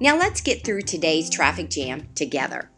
Now let's get through today's traffic jam together.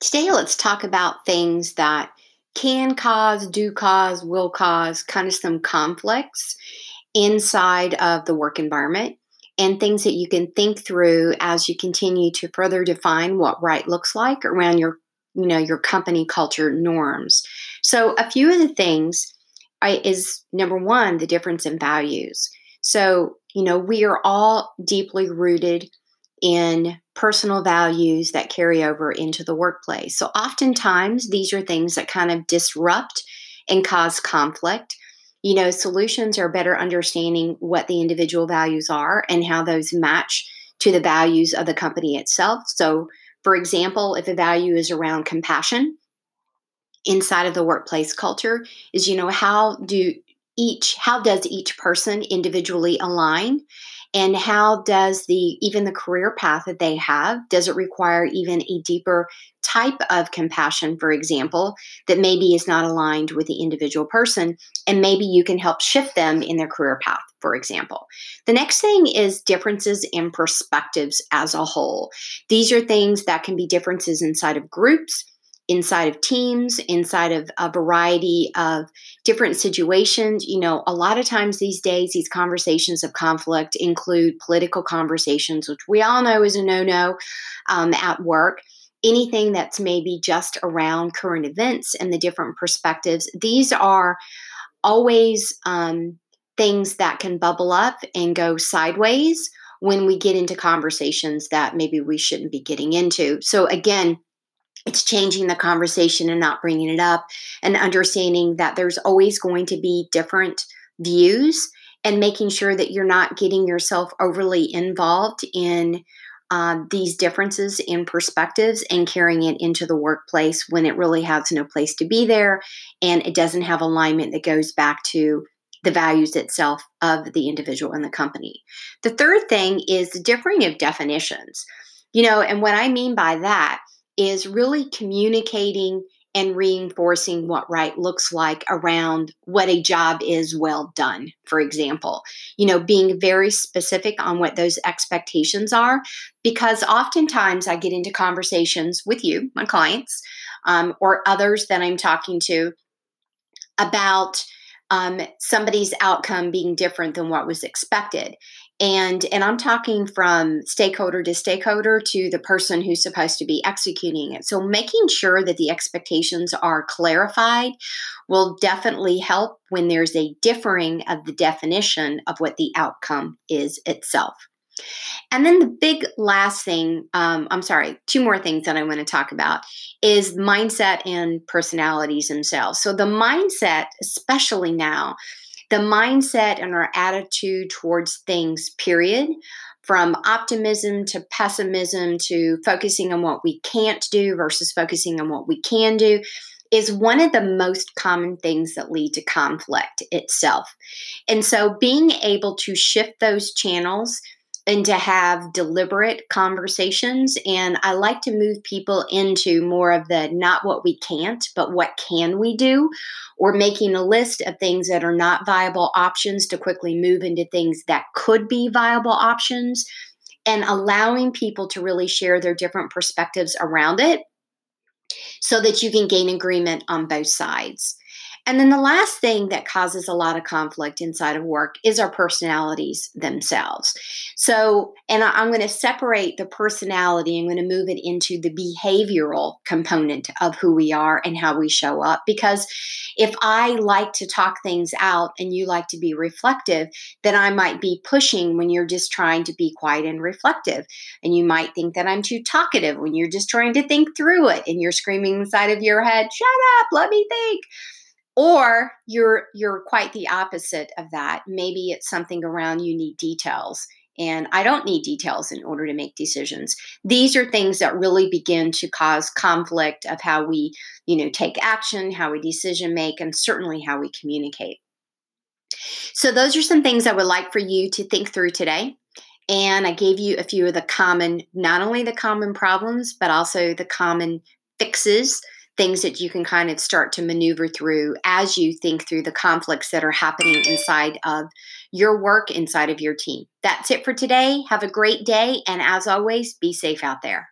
Today, let's talk about things that can cause, do cause, will cause kind of some conflicts inside of the work environment and things that you can think through as you continue to further define what right looks like around your you know your company culture norms so a few of the things is number one, the difference in values. So, you know, we are all deeply rooted in personal values that carry over into the workplace. So, oftentimes, these are things that kind of disrupt and cause conflict. You know, solutions are better understanding what the individual values are and how those match to the values of the company itself. So, for example, if a value is around compassion, inside of the workplace culture is you know how do each how does each person individually align? And how does the even the career path that they have does it require even a deeper type of compassion for example that maybe is not aligned with the individual person? And maybe you can help shift them in their career path for example. The next thing is differences in perspectives as a whole. These are things that can be differences inside of groups inside of teams, inside of a variety of different situations. You know, a lot of times these days, these conversations of conflict include political conversations, which we all know is a no no um, at work. Anything that's maybe just around current events and the different perspectives, these are always um, things that can bubble up and go sideways when we get into conversations that maybe we shouldn't be getting into. So, again, it's changing the conversation and not bringing it up and understanding that there's always going to be different views and making sure that you're not getting yourself overly involved in uh, these differences in perspectives and carrying it into the workplace when it really has no place to be there and it doesn't have alignment that goes back to the values itself of the individual and the company. The third thing is the differing of definitions. You know, and what I mean by that is really communicating and reinforcing what right looks like around what a job is well done, for example. You know, being very specific on what those expectations are, because oftentimes I get into conversations with you, my clients, um, or others that I'm talking to about um, somebody's outcome being different than what was expected and and i'm talking from stakeholder to stakeholder to the person who's supposed to be executing it so making sure that the expectations are clarified will definitely help when there's a differing of the definition of what the outcome is itself and then the big last thing, um, I'm sorry, two more things that I want to talk about is mindset and personalities themselves. So, the mindset, especially now, the mindset and our attitude towards things, period, from optimism to pessimism to focusing on what we can't do versus focusing on what we can do, is one of the most common things that lead to conflict itself. And so being able to shift those channels and to have deliberate conversations. And I like to move people into more of the not what we can't, but what can we do, or making a list of things that are not viable options to quickly move into things that could be viable options, and allowing people to really share their different perspectives around it so that you can gain agreement on both sides. And then the last thing that causes a lot of conflict inside of work is our personalities themselves. So, and I'm going to separate the personality, I'm going to move it into the behavioral component of who we are and how we show up. Because if I like to talk things out and you like to be reflective, then I might be pushing when you're just trying to be quiet and reflective. And you might think that I'm too talkative when you're just trying to think through it and you're screaming inside of your head, shut up, let me think or you're you're quite the opposite of that. Maybe it's something around you need details and i don't need details in order to make decisions. These are things that really begin to cause conflict of how we you know take action how we decision make and certainly how we communicate. So those are some things i would like for you to think through today. And i gave you a few of the common not only the common problems but also the common fixes things that you can kind of start to maneuver through as you think through the conflicts that are happening inside of your work, inside of your team. That's it for today. Have a great day. And as always, be safe out there.